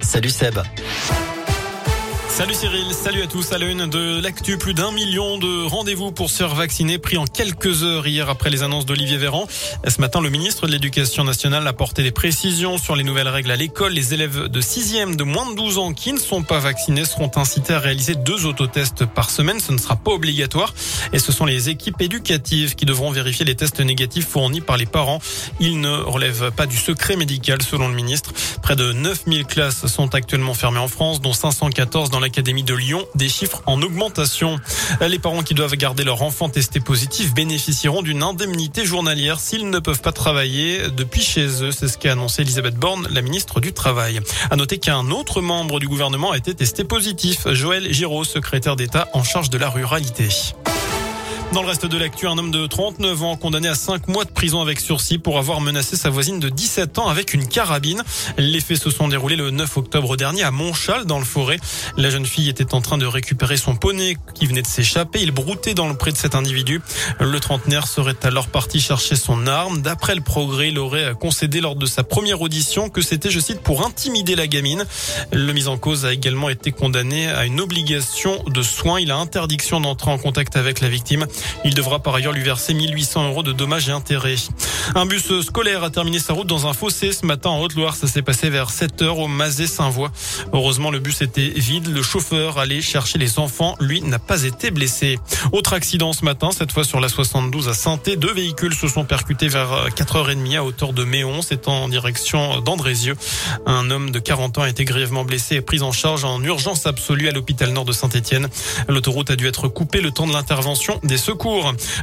Salut Seb. Salut Cyril, salut à tous. À la une de l'actu, plus d'un million de rendez-vous pour se vacciner pris en quelques heures hier après les annonces d'Olivier Véran. Ce matin, le ministre de l'Éducation nationale a porté des précisions sur les nouvelles règles à l'école. Les élèves de 6e de moins de 12 ans qui ne sont pas vaccinés seront incités à réaliser deux autotests par semaine. Ce ne sera pas obligatoire. Et ce sont les équipes éducatives qui devront vérifier les tests négatifs fournis par les parents. Ils ne relèvent pas du secret médical selon le ministre. Près de 9000 classes sont actuellement fermées en France, dont 514 dans la l'Académie de Lyon, des chiffres en augmentation. Les parents qui doivent garder leur enfant testé positif bénéficieront d'une indemnité journalière s'ils ne peuvent pas travailler depuis chez eux. C'est ce qu'a annoncé Elisabeth Borne, la ministre du Travail. À noter qu'un autre membre du gouvernement a été testé positif, Joël Giraud, secrétaire d'État en charge de la ruralité. Dans le reste de l'actu, un homme de 39 ans condamné à 5 mois de prison avec sursis pour avoir menacé sa voisine de 17 ans avec une carabine. Les faits se sont déroulés le 9 octobre dernier à Montchal dans le forêt. La jeune fille était en train de récupérer son poney qui venait de s'échapper. Il broutait dans le pré de cet individu. Le trentenaire serait alors parti chercher son arme. D'après le progrès, il aurait concédé lors de sa première audition que c'était, je cite, pour intimider la gamine. Le mis en cause a également été condamné à une obligation de soins. Il a interdiction d'entrer en contact avec la victime. Il devra par ailleurs lui verser 1800 euros de dommages et intérêts. Un bus scolaire a terminé sa route dans un fossé ce matin en Haute-Loire. Ça s'est passé vers 7 heures au Mazet-Saint-Voix. Heureusement, le bus était vide. Le chauffeur allait chercher les enfants. Lui n'a pas été blessé. Autre accident ce matin, cette fois sur la 72 à saint Deux véhicules se sont percutés vers 4h30 à hauteur de Méon. C'est en direction d'Andrézieux. Un homme de 40 ans a été grièvement blessé et pris en charge en urgence absolue à l'hôpital nord de Saint-Etienne. L'autoroute a dû être coupée le temps de l'intervention des.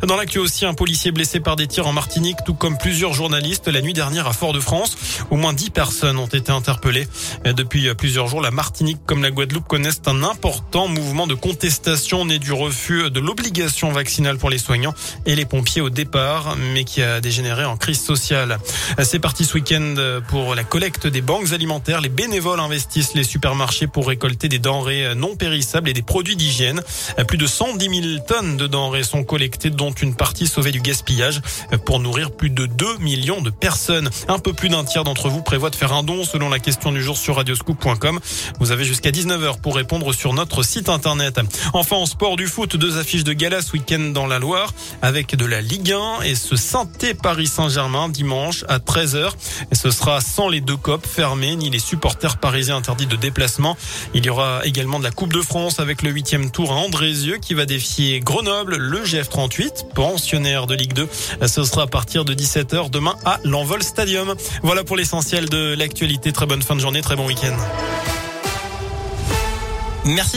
Dans l'actu aussi, un policier blessé par des tirs en Martinique, tout comme plusieurs journalistes la nuit dernière à Fort-de-France. Au moins 10 personnes ont été interpellées. Depuis plusieurs jours, la Martinique comme la Guadeloupe connaissent un important mouvement de contestation né du refus de l'obligation vaccinale pour les soignants et les pompiers au départ, mais qui a dégénéré en crise sociale. C'est parti ce week-end pour la collecte des banques alimentaires. Les bénévoles investissent les supermarchés pour récolter des denrées non périssables et des produits d'hygiène. Plus de 110 000 tonnes de denrées sont collectées, dont une partie sauvée du gaspillage pour nourrir plus de 2 millions de personnes. Un peu plus d'un tiers d'entre vous prévoit de faire un don selon la question du jour sur radioscoop.com. Vous avez jusqu'à 19h pour répondre sur notre site internet. Enfin, en sport du foot, deux affiches de gala ce week-end dans la Loire avec de la Ligue 1 et ce Sainté Paris Saint-Germain dimanche à 13h. Et ce sera sans les deux copes fermés ni les supporters parisiens interdits de déplacement. Il y aura également de la Coupe de France avec le huitième tour à Andrézieux qui va défier Grenoble, le GF38, pensionnaire de Ligue 2. Ce sera à partir de 17h demain à l'Envol Stadium. Voilà pour l'essentiel de l'actualité. Très bonne fin de journée, très bon week-end. Merci.